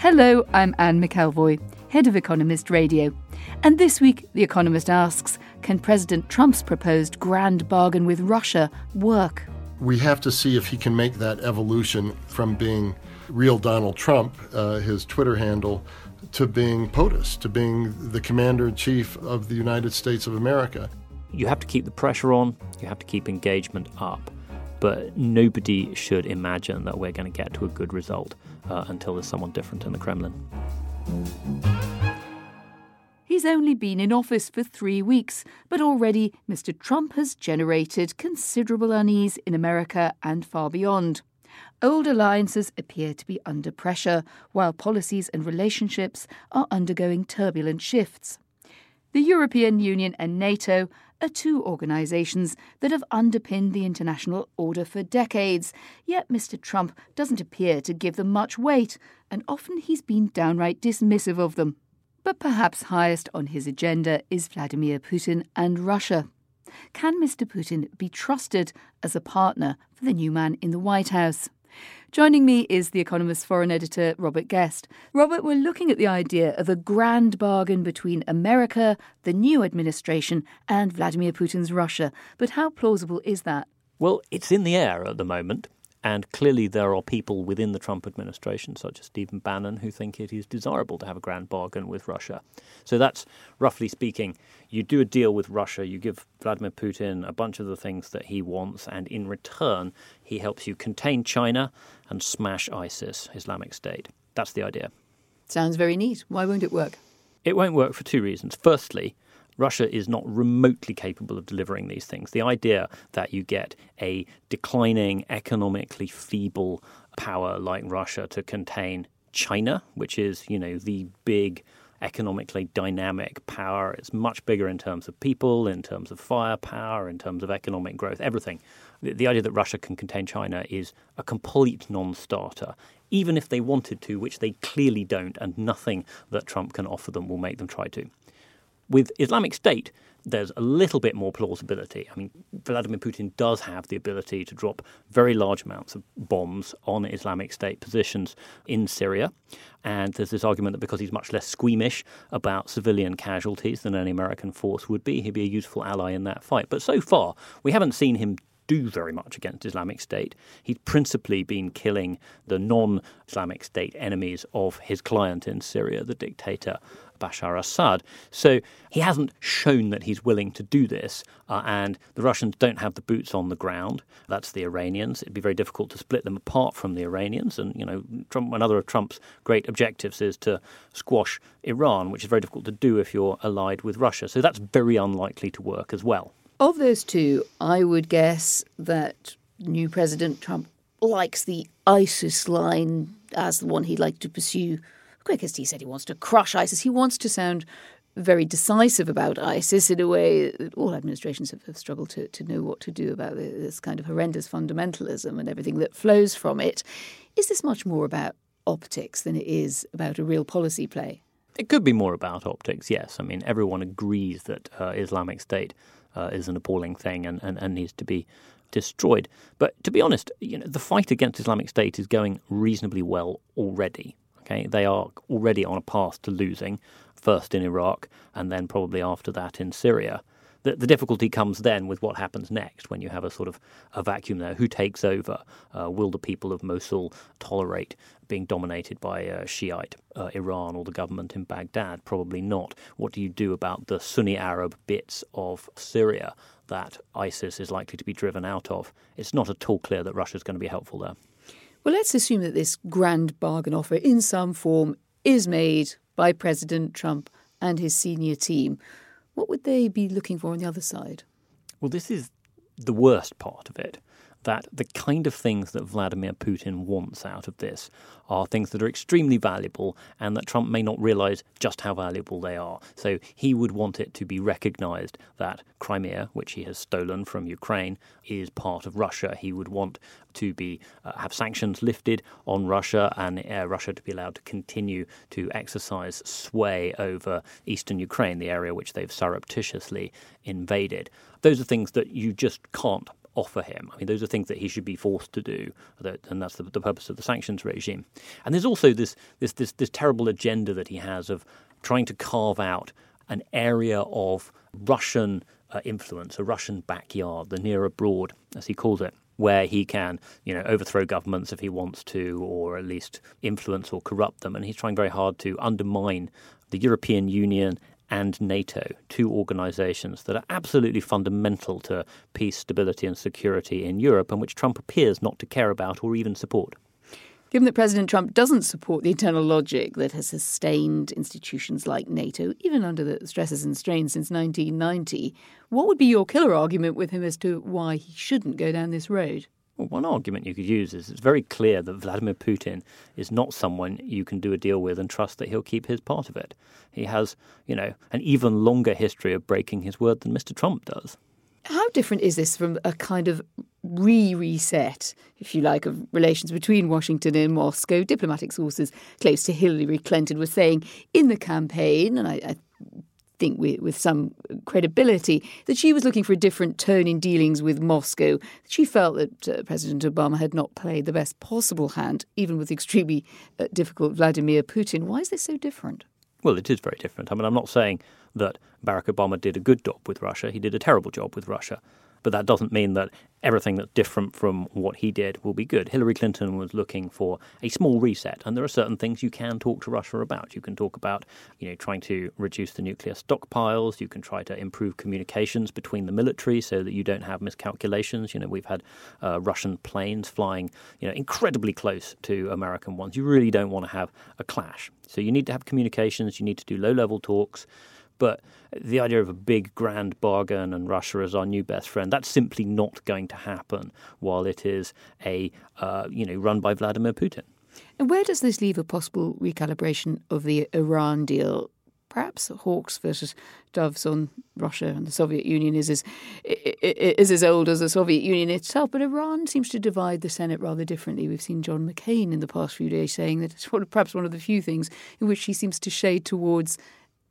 Hello, I'm Anne McElvoy, head of Economist Radio. And this week, The Economist asks Can President Trump's proposed grand bargain with Russia work? We have to see if he can make that evolution from being real Donald Trump, uh, his Twitter handle, to being POTUS, to being the commander in chief of the United States of America. You have to keep the pressure on, you have to keep engagement up. But nobody should imagine that we're going to get to a good result uh, until there's someone different in the Kremlin. He's only been in office for three weeks, but already Mr. Trump has generated considerable unease in America and far beyond. Old alliances appear to be under pressure, while policies and relationships are undergoing turbulent shifts. The European Union and NATO are two organisations that have underpinned the international order for decades, yet Mr. Trump doesn't appear to give them much weight, and often he's been downright dismissive of them. But perhaps highest on his agenda is Vladimir Putin and Russia. Can Mr. Putin be trusted as a partner for the new man in the White House? Joining me is The Economist's foreign editor, Robert Guest. Robert, we're looking at the idea of a grand bargain between America, the new administration, and Vladimir Putin's Russia. But how plausible is that? Well, it's in the air at the moment. And clearly, there are people within the Trump administration, such as Stephen Bannon, who think it is desirable to have a grand bargain with Russia. So that's roughly speaking, you do a deal with Russia, you give Vladimir Putin a bunch of the things that he wants, and in return, he helps you contain China and smash ISIS, Islamic State. That's the idea. Sounds very neat. Why won't it work? It won't work for two reasons. Firstly, Russia is not remotely capable of delivering these things. The idea that you get a declining, economically feeble power like Russia to contain China, which is, you know, the big economically dynamic power. It's much bigger in terms of people, in terms of firepower, in terms of economic growth, everything. The, the idea that Russia can contain China is a complete non starter. Even if they wanted to, which they clearly don't, and nothing that Trump can offer them will make them try to. With Islamic State, there's a little bit more plausibility. I mean, Vladimir Putin does have the ability to drop very large amounts of bombs on Islamic State positions in Syria. And there's this argument that because he's much less squeamish about civilian casualties than any American force would be, he'd be a useful ally in that fight. But so far, we haven't seen him do very much against Islamic State. He's principally been killing the non Islamic State enemies of his client in Syria, the dictator Bashar Assad. So he hasn't shown that he's willing to do this, uh, and the Russians don't have the boots on the ground. That's the Iranians. It'd be very difficult to split them apart from the Iranians. And you know, Trump, another of Trump's great objectives is to squash Iran, which is very difficult to do if you're allied with Russia. So that's very unlikely to work as well. Of those two, I would guess that new President Trump likes the ISIS line as the one he'd like to pursue quickest. He said he wants to crush ISIS. He wants to sound very decisive about ISIS in a way that all administrations have, have struggled to, to know what to do about this kind of horrendous fundamentalism and everything that flows from it. Is this much more about optics than it is about a real policy play? It could be more about optics, yes. I mean, everyone agrees that uh, Islamic State uh, is an appalling thing and, and, and needs to be destroyed. But to be honest, you know, the fight against Islamic State is going reasonably well already. Okay, they are already on a path to losing, first in Iraq and then probably after that in Syria. The, the, difficulty comes then with what happens next when you have a sort of a vacuum there. Who takes over? Uh, will the people of Mosul tolerate being dominated by uh, Shiite uh, Iran or the government in Baghdad? Probably not. What do you do about the Sunni Arab bits of Syria that ISIS is likely to be driven out of? It's not at all clear that Russia is going to be helpful there. Well, let's assume that this grand bargain offer in some form is made by President Trump and his senior team. What would they be looking for on the other side? Well, this is the worst part of it. That the kind of things that Vladimir Putin wants out of this are things that are extremely valuable and that Trump may not realize just how valuable they are. So he would want it to be recognized that Crimea, which he has stolen from Ukraine, is part of Russia. He would want to be uh, have sanctions lifted on Russia and uh, Russia to be allowed to continue to exercise sway over eastern Ukraine, the area which they've surreptitiously invaded. Those are things that you just can't offer him. I mean, those are things that he should be forced to do, and that's the, the purpose of the sanctions regime. And there's also this, this, this, this terrible agenda that he has of trying to carve out an area of Russian uh, influence, a Russian backyard, the near abroad, as he calls it, where he can, you know, overthrow governments if he wants to, or at least influence or corrupt them. And he's trying very hard to undermine the European Union and NATO, two organizations that are absolutely fundamental to peace, stability, and security in Europe, and which Trump appears not to care about or even support. Given that President Trump doesn't support the internal logic that has sustained institutions like NATO, even under the stresses and strains since 1990, what would be your killer argument with him as to why he shouldn't go down this road? Well, one argument you could use is it's very clear that Vladimir Putin is not someone you can do a deal with and trust that he'll keep his part of it. He has, you know, an even longer history of breaking his word than Mr. Trump does. How different is this from a kind of re reset, if you like, of relations between Washington and Moscow? Diplomatic sources close to Hillary Clinton were saying in the campaign, and I, I think with, with some credibility, that she was looking for a different tone in dealings with Moscow. She felt that uh, President Obama had not played the best possible hand, even with extremely uh, difficult Vladimir Putin. Why is this so different? Well, it is very different. I mean, I'm not saying that Barack Obama did a good job with Russia. He did a terrible job with Russia. But that doesn't mean that everything that's different from what he did will be good. Hillary Clinton was looking for a small reset, and there are certain things you can talk to Russia about. You can talk about, you know, trying to reduce the nuclear stockpiles. You can try to improve communications between the military so that you don't have miscalculations. You know, we've had uh, Russian planes flying, you know, incredibly close to American ones. You really don't want to have a clash. So you need to have communications. You need to do low-level talks. But the idea of a big grand bargain and Russia as our new best friend, that's simply not going to happen while it is a, uh, you know, run by Vladimir Putin. And where does this leave a possible recalibration of the Iran deal? Perhaps hawks versus doves on Russia and the Soviet Union is as, is as old as the Soviet Union itself, but Iran seems to divide the Senate rather differently. We've seen John McCain in the past few days saying that it's perhaps one of the few things in which he seems to shade towards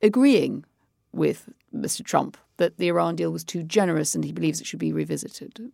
agreeing with Mr. Trump that the Iran deal was too generous and he believes it should be revisited.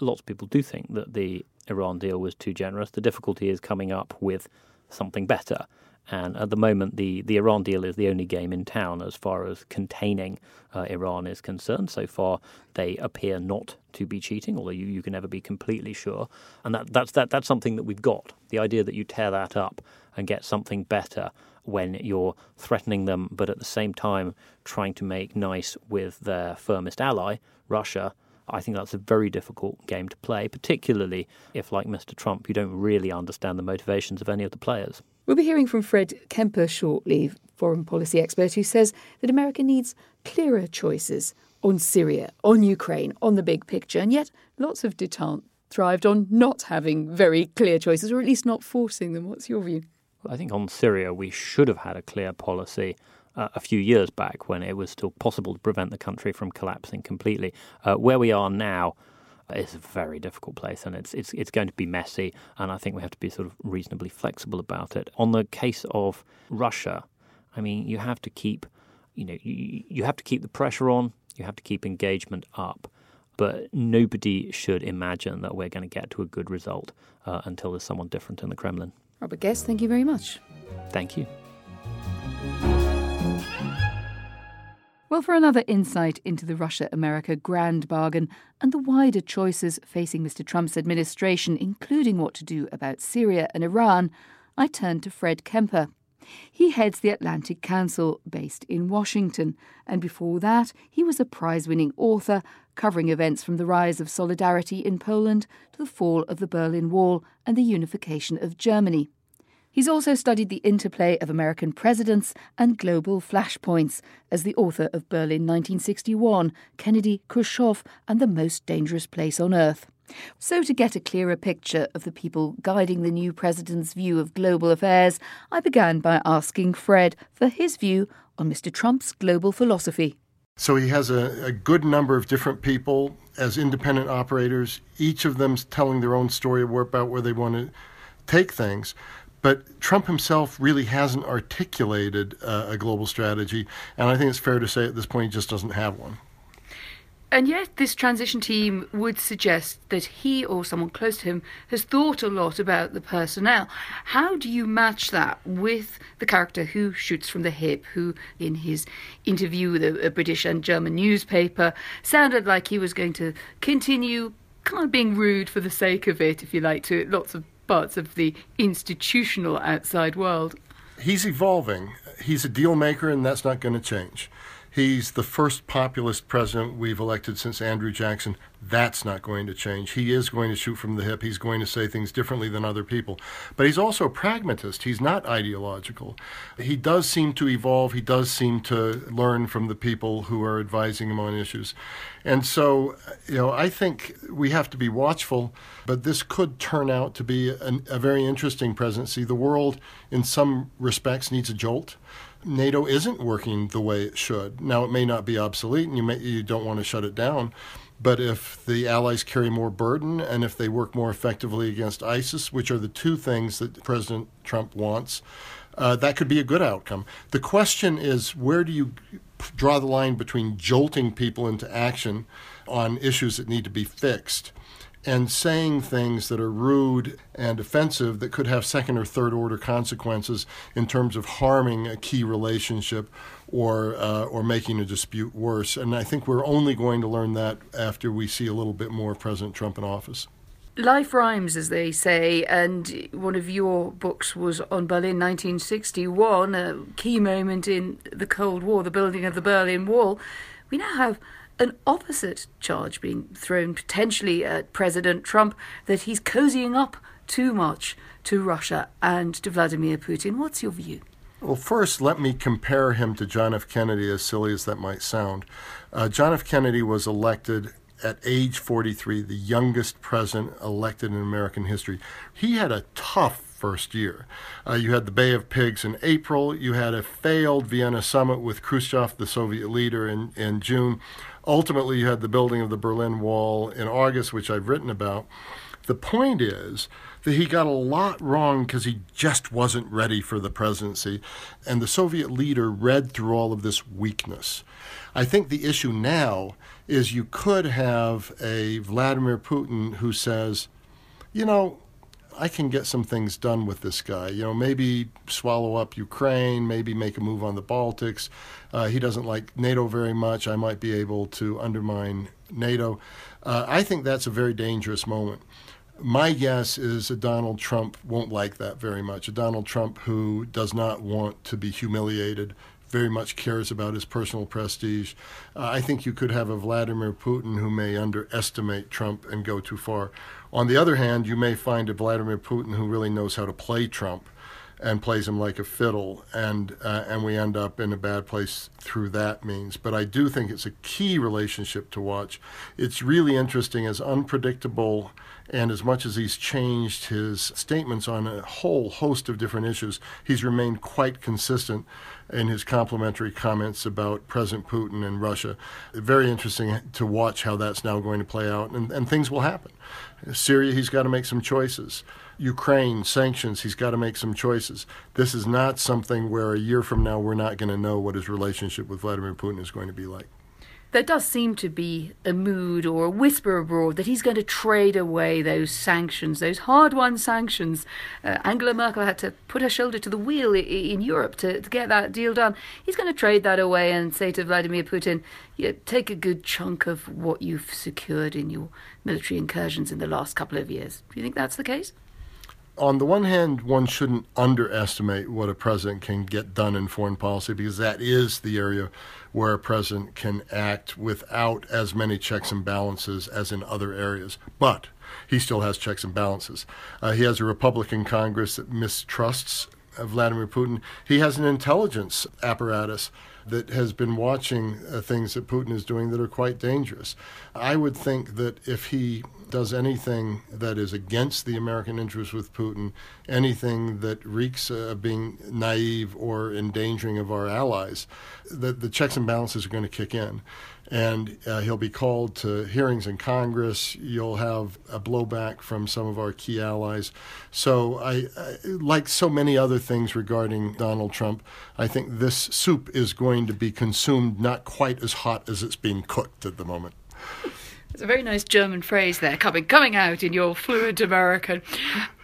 Lots of people do think that the Iran deal was too generous. The difficulty is coming up with something better. And at the moment, the, the Iran deal is the only game in town as far as containing uh, Iran is concerned. So far, they appear not to be cheating, although you, you can never be completely sure. And that, that's, that, that's something that we've got. The idea that you tear that up and get something better when you're threatening them, but at the same time trying to make nice with their firmest ally, Russia. I think that's a very difficult game to play, particularly if, like Mr. Trump, you don't really understand the motivations of any of the players. We'll be hearing from Fred Kempe shortly, foreign policy expert, who says that America needs clearer choices on Syria, on Ukraine, on the big picture, and yet lots of detente thrived on not having very clear choices, or at least not forcing them. What's your view? I think on Syria, we should have had a clear policy uh, a few years back when it was still possible to prevent the country from collapsing completely. Uh, where we are now is a very difficult place, and it's it's it's going to be messy. And I think we have to be sort of reasonably flexible about it. On the case of Russia, I mean, you have to keep, you know, you, you have to keep the pressure on. You have to keep engagement up. But nobody should imagine that we're going to get to a good result uh, until there's someone different in the Kremlin. Robert Guest, thank you very much. Thank you. Well, for another insight into the Russia America grand bargain and the wider choices facing Mr. Trump's administration, including what to do about Syria and Iran, I turn to Fred Kempe. He heads the Atlantic Council, based in Washington, and before that, he was a prize winning author covering events from the rise of solidarity in Poland to the fall of the Berlin Wall and the unification of Germany. He's also studied the interplay of American presidents and global flashpoints as the author of Berlin 1961, Kennedy, Khrushchev, and the Most Dangerous Place on Earth. So, to get a clearer picture of the people guiding the new president's view of global affairs, I began by asking Fred for his view on Mr. Trump's global philosophy. So he has a, a, good number of different people as independent operators, each of them telling their own story about where they want to take things. But Trump himself really hasn't articulated uh, a global strategy, and I think it's fair to say at this point he just doesn't have one. And yet, this transition team would suggest that he or someone close to him has thought a lot about the personnel. How do you match that with the character who shoots from the hip, who, in his interview with a, British and German newspaper, sounded like he was going to continue kind of being rude for the sake of it, if you like, to lots of parts of the institutional outside world? He's evolving. He's a deal maker, and that's not going to change. He's the first populist president we've elected since Andrew Jackson. That's not going to change. He is going to shoot from the hip. He's going to say things differently than other people. But he's also a pragmatist. He's not ideological. He does seem to evolve. He does seem to learn from the people who are advising him on issues. And so, you know, I think we have to be watchful, but this could turn out to be an, a very interesting presidency. The world, in some respects, needs a jolt. NATO isn't working the way it should. Now, it may not be obsolete, and you may you don't want to shut it down. But if the Allies carry more burden and if they work more effectively against ISIS, which are the two things that President Trump wants, uh, that could be a good outcome. The question is where do you draw the line between jolting people into action on issues that need to be fixed and saying things that are rude and offensive that could have second or third order consequences in terms of harming a key relationship or uh, or making a dispute worse. And I think we're only going to learn that after we see a little bit more of President Trump in office. Life rhymes, as they say, and one of your books was on Berlin 1961, a key moment in the Cold War, the building of the Berlin Wall. We now have an opposite charge being thrown potentially at President Trump that he's cozying up too much to Russia and to Vladimir Putin. What's your view? Well, first, let me compare him to John F. Kennedy, as silly as that might sound. Uh, John F. Kennedy was elected at age 43, the youngest president elected in American history. He had a tough first year. Uh, you had the Bay of Pigs in April. You had a failed Vienna summit with Khrushchev, the Soviet leader, in, in June. Ultimately, you had the building of the Berlin Wall in August, which I've written about. The point is that he got a lot wrong because he just wasn't ready for the presidency. And the Soviet leader read through all of this weakness. I think the issue now is you could have a Vladimir Putin who says, you know, I can get some things done with this guy. You know, maybe swallow up Ukraine, maybe make a move on the Baltics. Uh, he doesn't like NATO very much. I might be able to undermine NATO. Uh, I think that's a very dangerous moment. My guess is that Donald Trump won't like that very much. A Donald Trump who does not want to be humiliated, very much cares about his personal prestige. Uh, I think you could have a Vladimir Putin who may underestimate Trump and go too far. On the other hand, you may find a Vladimir Putin who really knows how to play Trump and plays him like a fiddle, and uh, and we end up in a bad place through that means. But I do think it's a key relationship to watch. It's really interesting, as unpredictable and as much as he's changed his statements on a whole host of different issues, he's remained quite consistent in his complimentary comments about President Putin and Russia. Very interesting to watch how that's now going to play out, and, and things will happen. Syria, he's got to make some choices. Ukraine, sanctions, he's got to make some choices. This is not something where a year from now we're not going to know what his relationship with Vladimir Putin is going to be like there does seem to be a mood or a whisper abroad that he's going to trade away those sanctions, those hard won sanctions. Uh, Angela Merkel had to put her shoulder to the wheel in Europe to, to get that deal done. He's going to trade that away and say to Vladimir Putin, yeah, take a good chunk of what you've secured in your military incursions in the last couple of years. Do you think that's the case? On the one hand, one shouldn't underestimate what a president can get done in foreign policy because that is the area where a president can act without as many checks and balances as in other areas. But he still has checks and balances. Uh, he has a Republican Congress that mistrusts Vladimir Putin. He has an intelligence apparatus that has been watching uh, things that Putin is doing that are quite dangerous. I would think that if he does anything that is against the American interest with Putin, anything that reeks of being naive or endangering of our allies, that the checks and balances are going to kick in. And uh, he'll be called to hearings in Congress. You'll have a blowback from some of our key allies. So, I, I like so many other things regarding Donald Trump, I think this soup is going to be consumed not quite as hot as it's being cooked at the moment. It's a very nice German phrase there, coming coming out in your fluent American.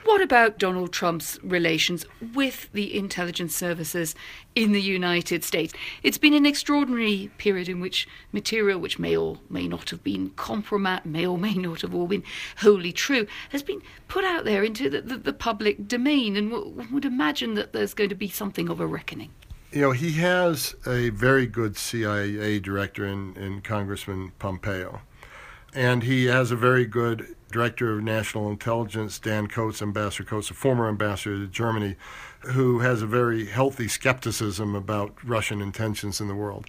What about Donald Trump's relations with the intelligence services in the United States? It's been an extraordinary period in which material, which may or may not have been compromised, may or may not have all been wholly true, has been put out there into the, the, the public domain, and one would imagine that there's going to be something of a reckoning. You know, he has a very good CIA director in, in Congressman Pompeo and he has a very good director of national intelligence, Dan Coats, Ambassador Coats, a former ambassador to Germany, who has a very healthy skepticism about Russian intentions in the world.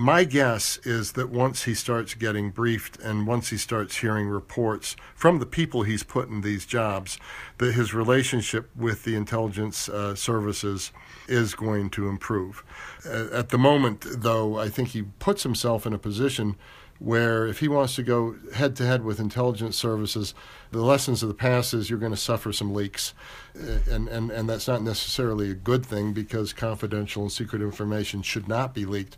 My guess is that once he starts getting briefed and once he starts hearing reports from the people he's put in these jobs, that his relationship with the intelligence uh, services is going to improve. Uh, at the moment, though, I think he puts himself in a position where if he wants to go head to head with intelligence services, the lessons of the past is you're going to suffer some leaks. Uh, and, and, and that's not necessarily a good thing because confidential and secret information should not be leaked.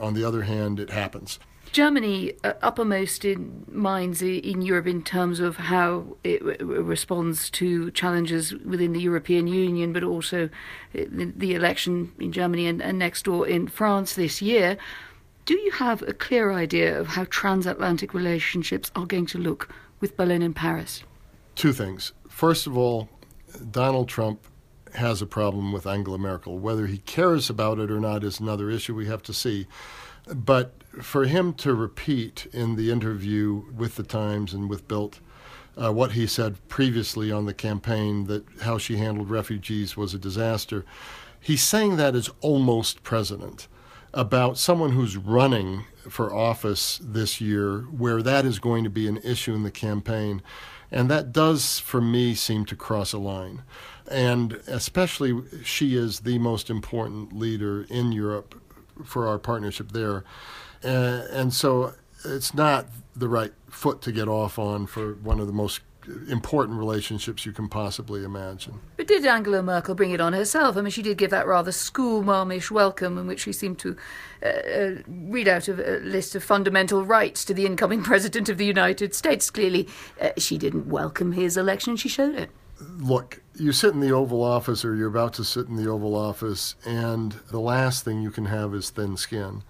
On the other hand, it happens. Germany uh, uppermost in minds in Europe in terms of how it responds to challenges within the European Union, but also uh, the, the election in Germany and, and next door in France this year. Do you have a clear idea of how transatlantic relationships are going to look with Berlin and Paris? Two things. First of all, Donald Trump has a problem with Angela Merkel. Whether he cares about it or not is another issue we have to see. But for him to repeat in the interview with the Times and with Bild uh, what he said previously on the campaign that how she handled refugees was a disaster, he's saying that as almost president about someone who's running for office this year where that is going to be an issue in the campaign. And that does, for me, seem to cross a line. And especially, she is the most important leader in Europe for our partnership there. Uh, and so it's not the right foot to get off on for one of the most important relationships you can possibly imagine. But did Angela Merkel bring it on herself? I mean, she did give that rather schoolmarmish welcome in which she seemed to uh, uh, read out a, a, list of fundamental rights to the incoming president of the United States. Clearly, uh, she didn't welcome his election, she showed it. Look, you sit in the Oval Office or you're about to sit in the Oval Office, and the last thing you can have is thin skin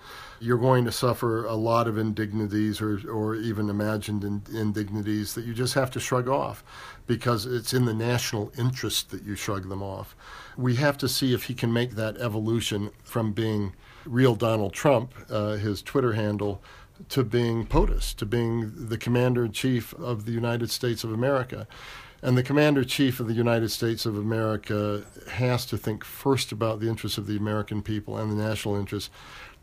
you're going to suffer a lot of indignities or, or even imagined indignities that you just have to shrug off because it's in the national interest that you shrug them off. We have to see if he can make that evolution from being real Donald Trump, uh, his Twitter handle, to being POTUS, to being the commander in chief of the United States of America. And the commander in chief of the United States of America has to think first about the interests of the American people and the national interests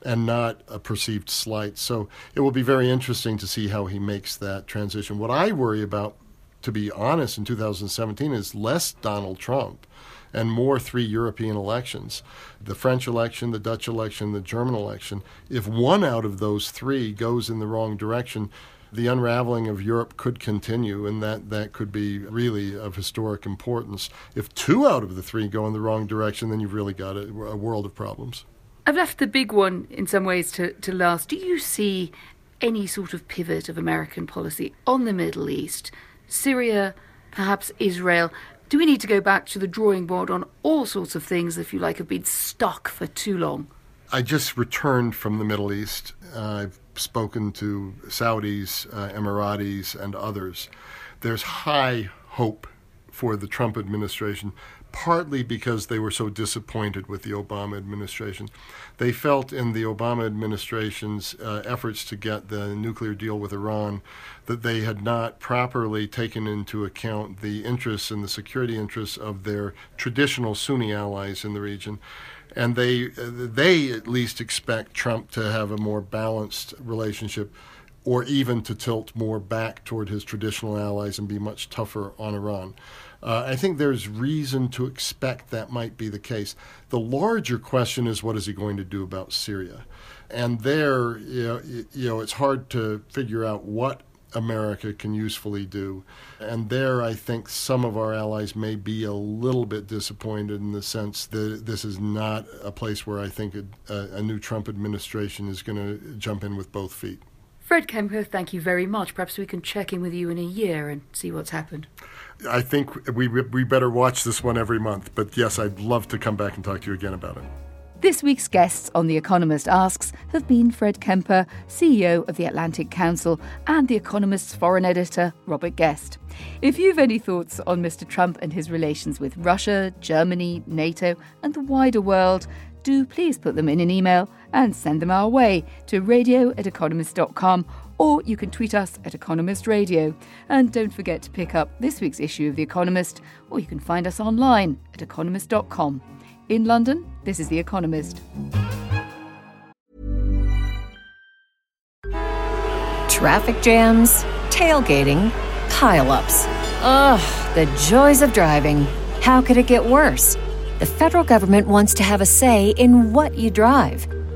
and not a perceived slight. So it will be very interesting to see how he makes that transition. What I worry about, to be honest, in 2017 is less Donald Trump and more three European elections the French election, the Dutch election, the German election. If one out of those three goes in the wrong direction, the unraveling of Europe could continue, and that, that could be really of historic importance. If two out of the three go in the wrong direction, then you've really got a, a world of problems. I've left the big one in some ways to, to last. Do you see any sort of pivot of American policy on the Middle East, Syria, perhaps Israel? Do we need to go back to the drawing board on all sorts of things, if you like, have been stuck for too long? I just returned from the Middle East. I've spoken to Saudis, uh, Emiratis, and others. There's high hope for the Trump administration partly because they were so disappointed with the Obama administration. They felt in the Obama administration's uh, efforts to get the nuclear deal with Iran that they had not properly taken into account the interests and the security interests of their traditional Sunni allies in the region. And they, they at least expect Trump to have a more balanced relationship or even to tilt more back toward his traditional allies and be much tougher on Iran. Uh, I think there's reason to expect that might be the case. The larger question is what is he going to do about Syria? And there, you know, you know it's hard to figure out what America can usefully do. And there, I think some of our allies may be a little bit disappointed in the sense that this is not a place where I think a, a new Trump administration is going to jump in with both feet. Fred Kempe, thank you very much. Perhaps we can check in with you in a year and see what's happened. I think we, we better watch this one every month. But yes, I'd love to come back and talk to you again about it. This week's guests on The Economist Asks have been Fred Kempe, CEO of the Atlantic Council, and The Economist's foreign editor, Robert Guest. If you've any thoughts on Mr. Trump and his relations with Russia, Germany, NATO, and the wider world, do please put them in an email and send them our way to radio at economist.com or you can tweet us at Economist Radio. And don't forget to pick up this week's issue of The Economist, or you can find us online at economist.com. In London, this is The Economist. Traffic jams, tailgating, pileups. Ugh, the joys of driving. How could it get worse? The federal government wants to have a say in what you drive.